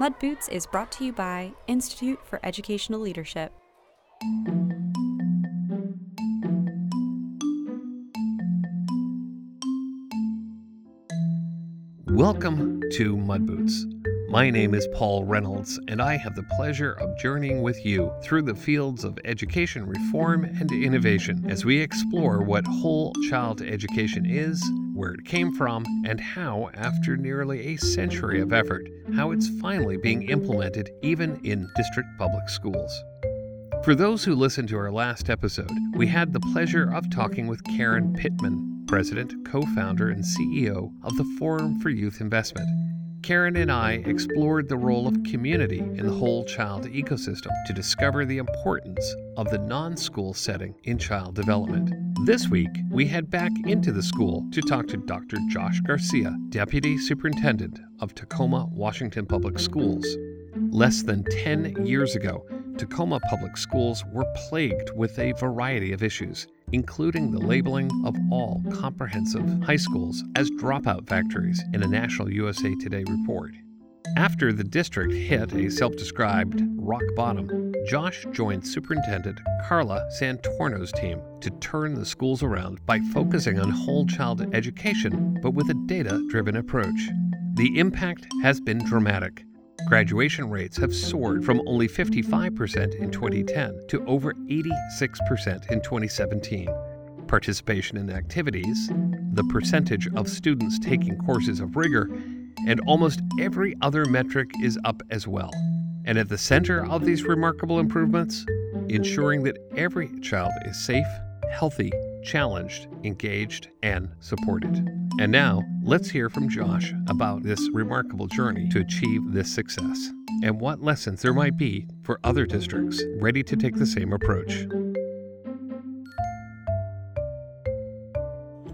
Mud Boots is brought to you by Institute for Educational Leadership. Welcome to Mud Boots. My name is Paul Reynolds, and I have the pleasure of journeying with you through the fields of education reform and innovation as we explore what whole child education is, where it came from, and how, after nearly a century of effort, how it's finally being implemented even in district public schools. For those who listened to our last episode, we had the pleasure of talking with Karen Pittman, President, co founder, and CEO of the Forum for Youth Investment. Karen and I explored the role of community in the whole child ecosystem to discover the importance of the non school setting in child development. This week, we head back into the school to talk to Dr. Josh Garcia, Deputy Superintendent of Tacoma Washington Public Schools. Less than 10 years ago, Tacoma Public Schools were plagued with a variety of issues, including the labeling of all comprehensive high schools as dropout factories in a national USA Today report. After the district hit a self described rock bottom, Josh joined Superintendent Carla Santorno's team to turn the schools around by focusing on whole child education, but with a data driven approach. The impact has been dramatic. Graduation rates have soared from only 55% in 2010 to over 86% in 2017. Participation in activities, the percentage of students taking courses of rigor, and almost every other metric is up as well. And at the center of these remarkable improvements, ensuring that every child is safe, healthy, challenged, engaged, and supported. And now, let's hear from Josh about this remarkable journey to achieve this success and what lessons there might be for other districts ready to take the same approach.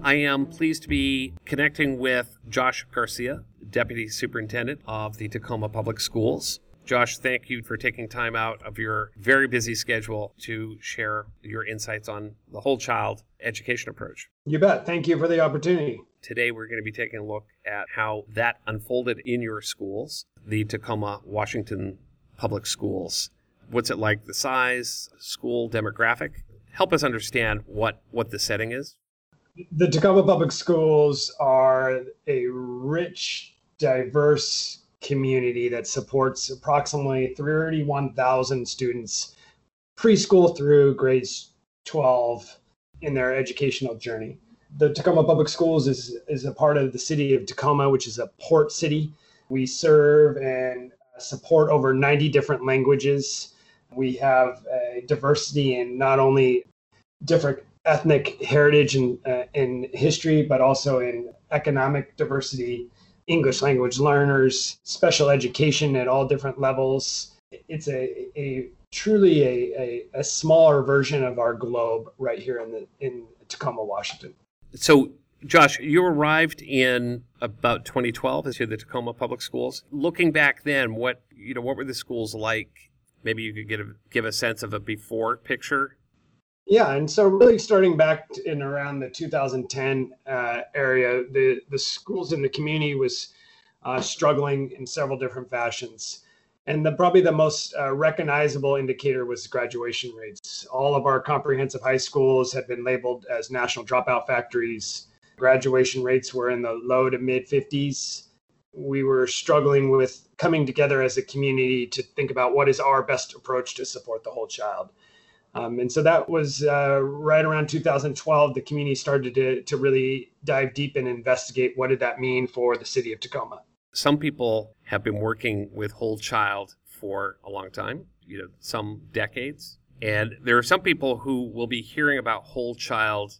I am pleased to be connecting with Josh Garcia, Deputy Superintendent of the Tacoma Public Schools. Josh, thank you for taking time out of your very busy schedule to share your insights on the whole child education approach. You bet. Thank you for the opportunity. Today, we're going to be taking a look at how that unfolded in your schools, the Tacoma, Washington Public Schools. What's it like, the size, school demographic? Help us understand what, what the setting is. The Tacoma Public Schools are a rich, diverse community that supports approximately 31,000 students preschool through grades 12 in their educational journey. The Tacoma Public Schools is, is a part of the city of Tacoma, which is a port city. We serve and support over 90 different languages. We have a diversity in not only different ethnic heritage and, uh, in history, but also in economic diversity English language learners, special education at all different levels. It's a, a truly a, a, a, smaller version of our globe right here in the in Tacoma, Washington. So, Josh, you arrived in about 2012 as to the Tacoma Public Schools. Looking back then, what you know, what were the schools like? Maybe you could get a, give a sense of a before picture yeah, and so really starting back in around the 2010 uh, area, the the schools in the community was uh, struggling in several different fashions, and the probably the most uh, recognizable indicator was graduation rates. All of our comprehensive high schools had been labeled as national dropout factories. Graduation rates were in the low to mid 50s. We were struggling with coming together as a community to think about what is our best approach to support the whole child um, and so that was uh, right around 2012. The community started to, to really dive deep and investigate what did that mean for the city of Tacoma. Some people have been working with Whole Child for a long time, you know, some decades. And there are some people who will be hearing about Whole Child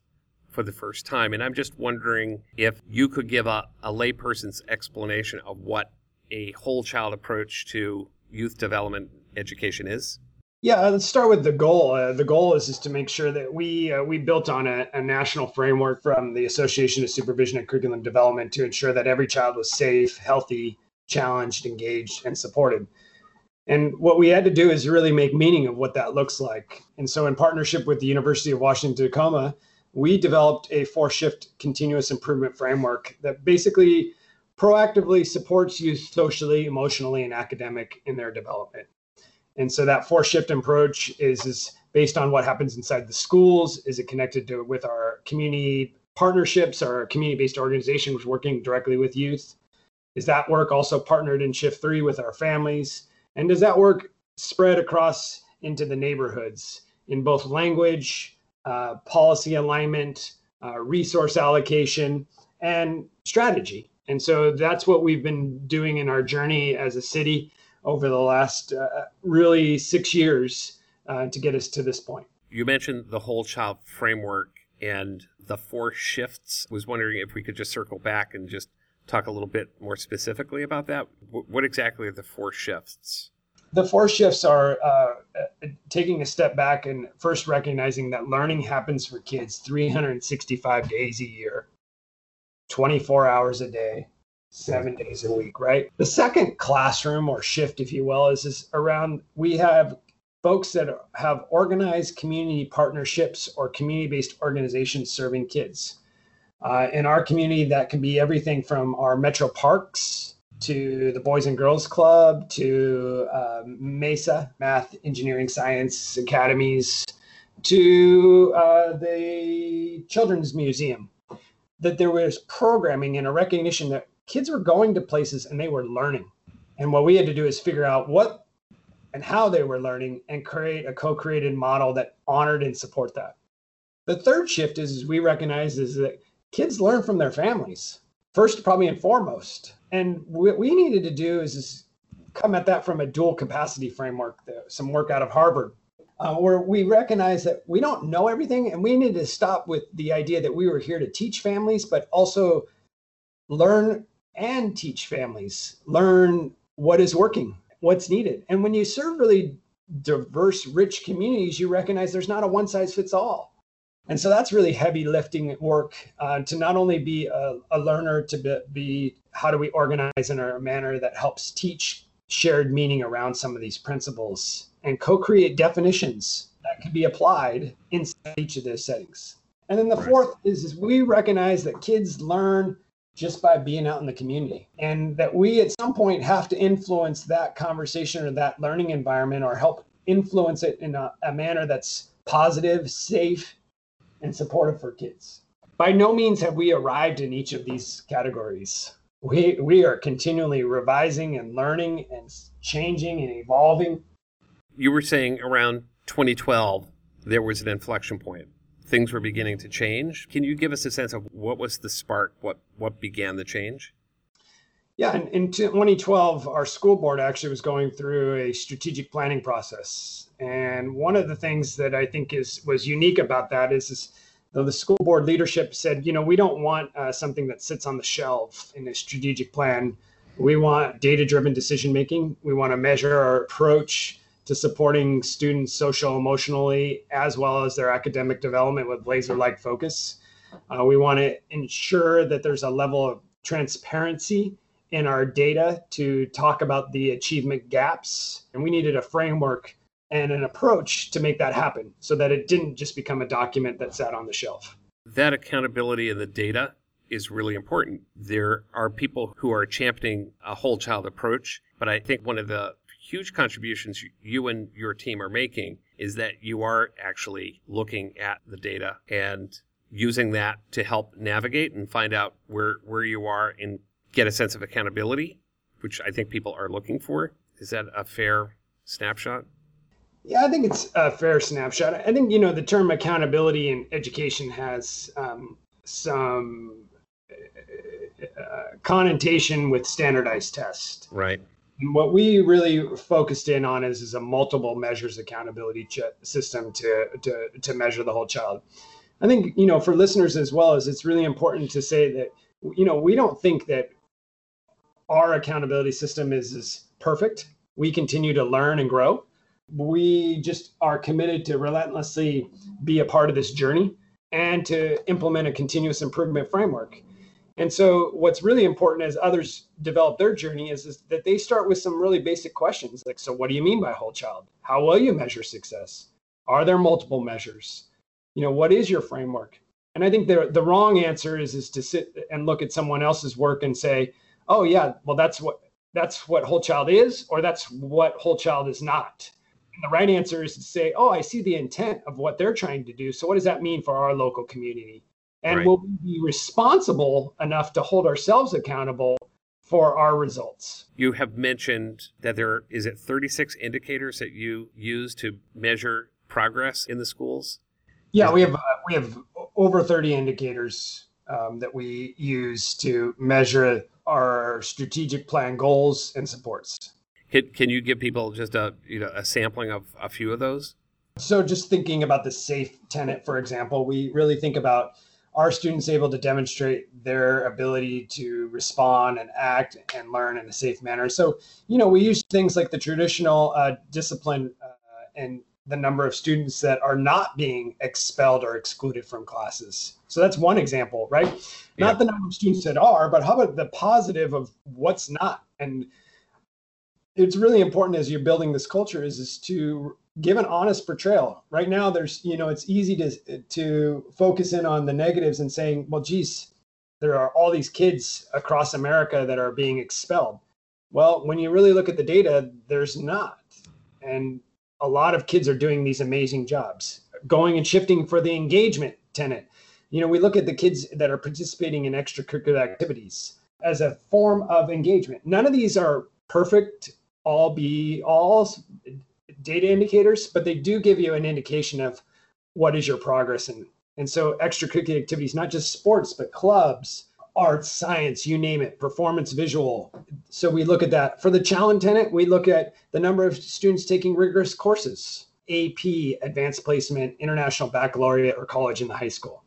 for the first time. And I'm just wondering if you could give a, a layperson's explanation of what a whole child approach to youth development education is. Yeah, let's start with the goal. Uh, the goal is, is to make sure that we uh, we built on a, a, national framework from the Association of Supervision and Curriculum Development to ensure that every child was safe, healthy, challenged, engaged, and supported. And what we had to do is really make meaning of what that looks like. And so, in partnership with the University of Washington Tacoma, we developed a four shift continuous improvement framework that basically proactively supports youth socially, emotionally, and academic in their development. And so that four shift approach is, is based on what happens inside the schools. Is it connected to with our community partnerships, our community-based organizations working directly with youth? Is that work also partnered in shift three with our families? And does that work spread across into the neighborhoods in both language, uh, policy alignment, uh, resource allocation, and strategy? And so that's what we've been doing in our journey as a city over the last uh, really six years uh, to get us to this point. You mentioned the whole child framework and the four shifts. I was wondering if we could just circle back and just talk a little bit more specifically about that. What exactly are the four shifts? The four shifts are uh, taking a step back and first recognizing that learning happens for kids 365 days a year, 24 hours a day, seven days a week, right? The second classroom or shift, if you will, is, is around we have folks that have organized community partnerships or community based organizations serving kids. Uh, in our community, that can be everything from our metro parks to the Boys and Girls Club to um, Mesa Math, Engineering, Science Academies to uh, the Children's Museum. That there was programming and a recognition that kids were going to places and they were learning. And what we had to do is figure out what and how they were learning and create a co-created model that honored and support that. The third shift is, is we recognize is that kids learn from their families first, probably and foremost. And what we needed to do is, is come at that from a dual capacity framework, some work out of Harvard, uh, where we recognize that we don't know everything and we need to stop with the idea that we were here to teach families, but also learn and teach families, learn what is working, what's needed. And when you serve really diverse, rich communities, you recognize there's not a one size fits all. And so that's really heavy lifting work uh, to not only be a, a learner, to be, be, how do we organize in a manner that helps teach shared meaning around some of these principles and co create definitions that can be applied inside each of those settings. And then the right. fourth is, is we recognize that kids learn just by being out in the community. And that we at some point have to influence that conversation or that learning environment or help influence it in a, a manner that's positive, safe, and supportive for kids. By no means have we arrived in each of these categories. We, we are continually revising and learning and changing and evolving. You were saying around 2012, there was an inflection point things were beginning to change. Can you give us a sense of what was the spark? What what began the change? Yeah, in, in 2012, our school board actually was going through a strategic planning process, and one of the things that I think is was unique about that is, is the school board leadership said, you know, we don't want uh, something that sits on the shelf in a strategic plan. We want data-driven decision making. We want to measure our approach to supporting students social emotionally as well as their academic development with laser like focus. Uh, we want to ensure that there's a level of transparency in our data to talk about the achievement gaps. And we needed a framework and an approach to make that happen so that it didn't just become a document that sat on the shelf. That accountability of the data is really important. There are people who are championing a whole child approach, but I think one of the huge contributions you and your team are making is that you are actually looking at the data and using that to help navigate and find out where where you are and get a sense of accountability, which I think people are looking for. Is that a fair snapshot? Yeah, I think it's a fair snapshot. I think you know the term accountability in education has um, some uh, connotation with standardized tests. Right. What we really focused in on is, is a multiple measures accountability ch- system to, to, to measure the whole child. I think, you know, for listeners as well as it's really important to say that, you know, we don't think that our accountability system is, is perfect. We continue to learn and grow. We just are committed to relentlessly be a part of this journey and to implement a continuous improvement framework. And so, what's really important as others develop their journey is, is that they start with some really basic questions like, so what do you mean by whole child? How will you measure success? Are there multiple measures? You know, what is your framework? And I think the, the wrong answer is, is to sit and look at someone else's work and say, oh yeah, well that's what that's what whole child is, or that's what whole child is not. And the right answer is to say, oh, I see the intent of what they're trying to do. So what does that mean for our local community? And right. will we be responsible enough to hold ourselves accountable for our results? You have mentioned that there is it 36 indicators that you use to measure progress in the schools. Yeah, we have uh, we have over 30 indicators um, that we use to measure our strategic plan goals and supports. Can, can you give people just a you know a sampling of a few of those? So just thinking about the safe tenant, for example, we really think about are students able to demonstrate their ability to respond and act and learn in a safe manner? So, you know, we use things like the traditional uh, discipline uh, and the number of students that are not being expelled or excluded from classes. So that's one example, right? Yeah. Not the number of students that are, but how about the positive of what's not? And it's really important as you're building this culture is, is to give an honest portrayal. Right now, there's, you know, it's easy to, to focus in on the negatives and saying, well, geez, there are all these kids across America that are being expelled. Well, when you really look at the data, there's not. And a lot of kids are doing these amazing jobs, going and shifting for the engagement tenant. You know, we look at the kids that are participating in extracurricular activities as a form of engagement. None of these are perfect, all be all data indicators, but they do give you an indication of what is your progress and and so extracurricular activities, not just sports, but clubs, arts, science, you name it, performance visual. So we look at that. For the challenge tenant, we look at the number of students taking rigorous courses, AP, advanced placement, international baccalaureate, or college in the high school.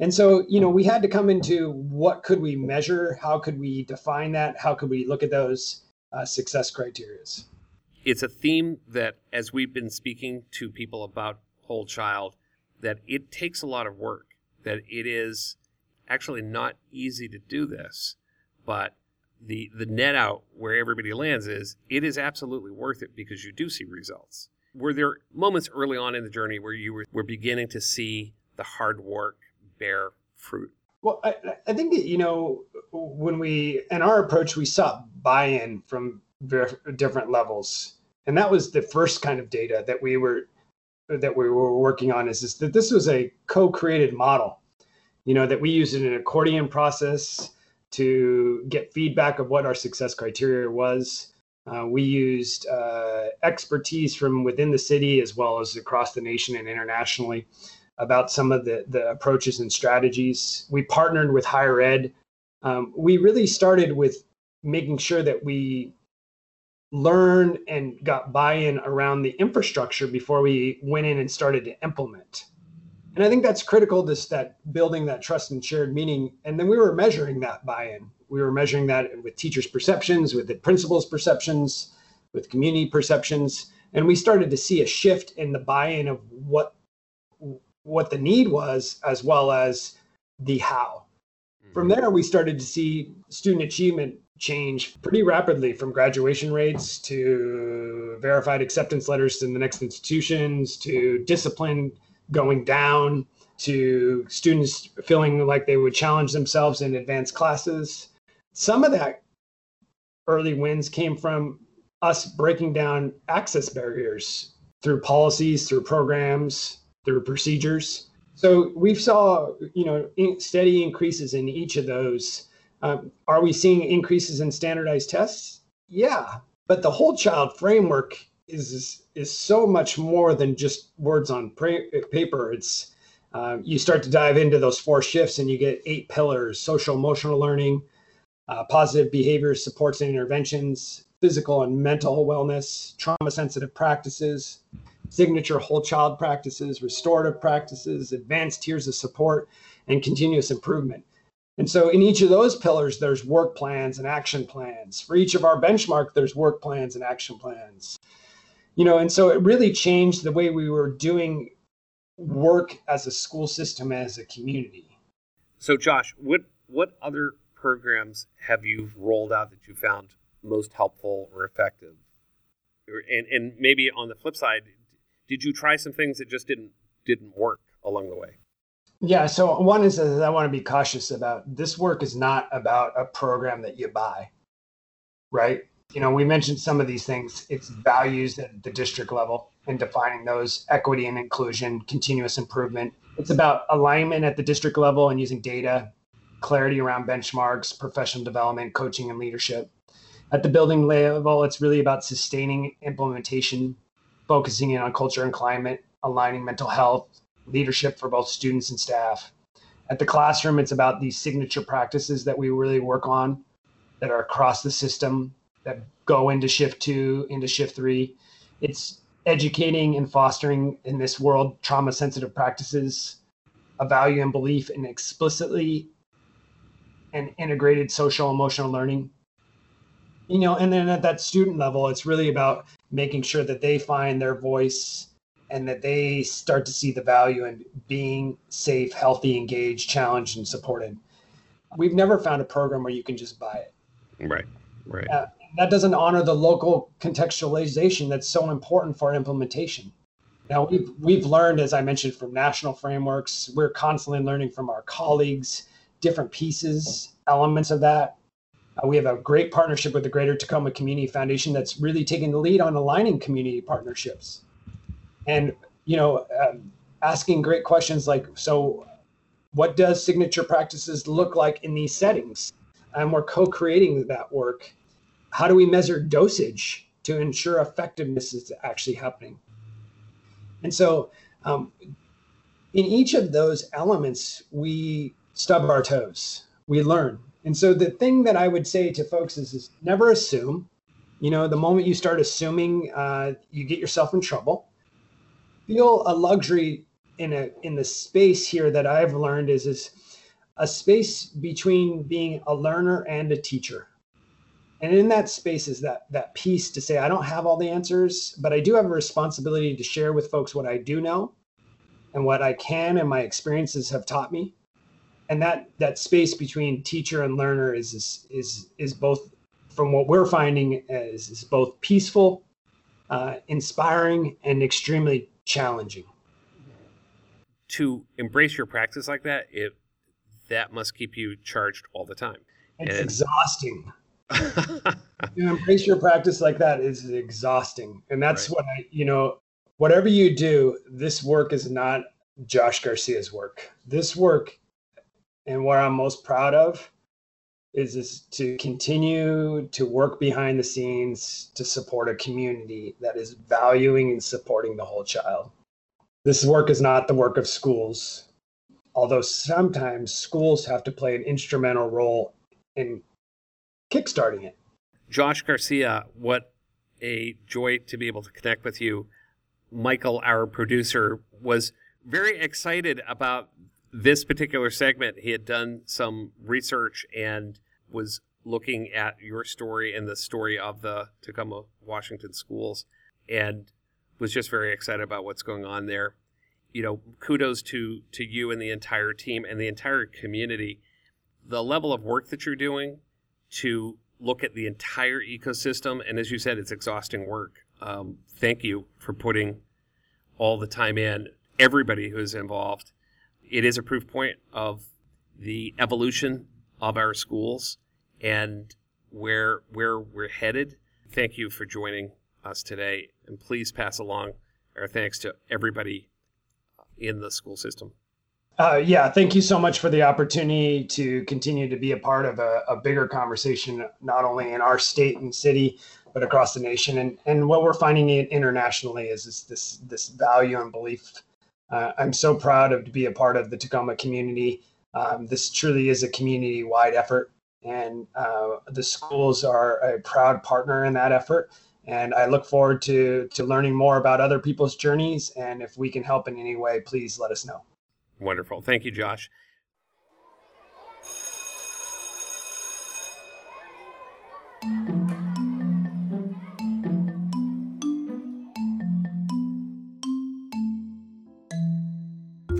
And so, you know, we had to come into what could we measure? How could we define that? How could we look at those uh, success criterias? It's a theme that, as we've been speaking to people about whole child, that it takes a lot of work, that it is actually not easy to do this, but the the net out where everybody lands is it is absolutely worth it because you do see results. Were there moments early on in the journey where you were, were beginning to see the hard work bear fruit? Well, I, I think that, you know when we in our approach we sought buy-in from different levels, and that was the first kind of data that we were that we were working on. Is, is that this was a co-created model you know that we used an accordion process to get feedback of what our success criteria was uh, we used uh, expertise from within the city as well as across the nation and internationally about some of the, the approaches and strategies. We partnered with higher ed. Um, we really started with making sure that we learned and got buy in around the infrastructure before we went in and started to implement. And i think that's critical this that building that trust and shared meaning. And then we were measuring that buy-in. We were measuring that with teachers perceptions with the principals perceptions with community perceptions. And we started to see a shift in the buy-in of what what the need was as well as the how. From mm-hmm. there we started to see student achievement change pretty rapidly from graduation rates to verified acceptance letters in the next institutions to discipline going down to students feeling like they would challenge themselves in advanced classes. Some of that early wins came from us breaking down access barriers through policies, through programs, through procedures. So we saw, you know, steady increases in each of those. Um, are we seeing increases in standardized tests? Yeah, but the whole child framework is is so much more than just words on pra- paper. It's uh, you start to dive into those four shifts, and you get eight pillars: social emotional learning, uh, positive behavior supports and interventions, physical and mental wellness, trauma sensitive practices, signature whole child practices, restorative practices, advanced tiers of support, and continuous improvement. And so in each of those pillars, there's work plans and action plans. For each of our benchmark, there's work plans and action plans. You know and so it really changed the way we were doing work as a school system as a community. So josh what what other programs have you rolled out that you found most helpful or effective? And and maybe on the flip side did you try some things that just didn't didn't work along the way Yeah, so one is that I want to be cautious about this work is not about a program that you buy, right? You know, we mentioned some of these things. It's values at the district level and defining those equity and inclusion, continuous improvement. It's about alignment at the district level and using data, clarity around benchmarks, professional development, coaching, and leadership. At the building level, it's really about sustaining implementation, focusing in on culture and climate, aligning mental health, leadership for both students and staff. At the classroom, it's about these signature practices that we really work on that are across the system that go into shift two, into shift three. It's educating and fostering in this world trauma sensitive practices, a value and belief in explicitly and integrated social emotional learning. You know, and then at that student level, it's really about making sure that they find their voice and that they start to see the value in being safe, healthy, engaged, challenged, and supported. We've never found a program where you can just buy it. Right, right. Uh, that doesn't honor the local contextualization that's so important for implementation. Now we've we've learned, as I mentioned, from national frameworks. We're constantly learning from our colleagues, different pieces, elements of that. Uh, we have a great partnership with the Greater Tacoma Community Foundation that's really taking the lead on aligning community partnerships and you know um, asking great questions like so what does signature practices look like in these settings? And we're co-creating that work. How do we measure dosage to ensure effectiveness is actually happening? And so um, in each of those elements we stub our toes. We learn. And so the thing that i would say to folks is, is never assume. You know the moment you start assuming uh, you get yourself in trouble feel a luxury in a in the space here that I've learned is is a space between being a learner and a teacher. And in that space is that that piece to say I don't have all the answers, but I do have a responsibility to share with folks what I do know and what I can and my experiences have taught me. And that that space between teacher and learner is is is, is both from what we're finding is, is both peaceful, uh, inspiring, and extremely challenging. To embrace your practice like that, it that must keep you charged all the time. It's and... exhausting. to embrace your practice like that is exhausting. And that's right. what I, you know, whatever you do, this work is not Josh Garcia's work. This work and what I'm most proud of is is to continue to work behind the scenes to support a community that is valuing and supporting the whole child. This work is not the work of schools, although sometimes schools have to play an instrumental role in kickstarting it. Josh Garcia, what a joy to be able to connect with you. Michael, our producer, was very excited about this particular segment. He had done some research and was looking at your story and the story of the Tacoma Washington schools and was just very excited about what's going on there. You know, kudos to to you and the entire team and the entire community. The level of work that you're doing to look at the entire ecosystem, and as you said, it's exhausting work. Um, thank you for putting all the time in. Everybody who is involved. It is a proof point of the evolution of our schools and where where we're headed. Thank you for joining us today, and please pass along our thanks to everybody in the school system. Uh, yeah, thank you so much for the opportunity to continue to be a part of a, a, bigger conversation, not only in our state and city, but across the nation. And and what we're finding internationally is, is this this value and belief. Uh, I'm so proud of to be a part of the Tacoma community. Um, this truly is a community-wide effort and uh, the schools are a proud partner in that effort. And I look forward to to learning more about other people's journeys. And if we can help in any way, please let us know. Wonderful. Thank you, Josh.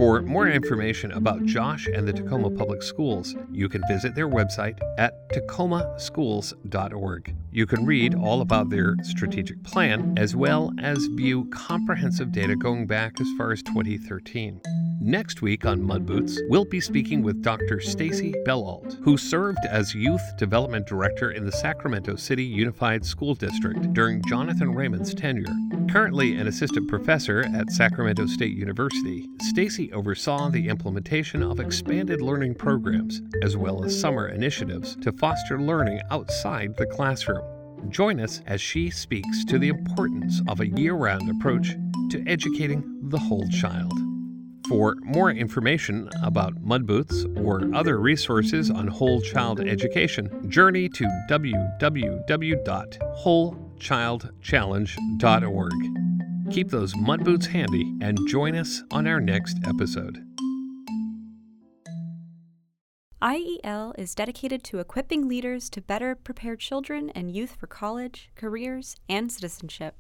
For more information about Josh and the Tacoma Public Schools, you can visit their website at tacomaschools.org. You can read all about their strategic plan as well as view comprehensive data going back as far as 2013. Next week on Mud Boots, we'll be speaking with Dr. Stacy Bellalt, who served as Youth Development Director in the Sacramento City Unified School District during Jonathan Raymond's tenure. Currently an assistant professor at Sacramento State University, Stacy oversaw the implementation of expanded learning programs as well as summer initiatives to foster learning outside the classroom. Join us as she speaks to the importance of a year round approach to educating the whole child. For more information about Mud Boots or other resources on whole child education, journey to www.wholechildchallenge.org. Keep those mud boots handy and join us on our next episode. IEL is dedicated to equipping leaders to better prepare children and youth for college, careers, and citizenship.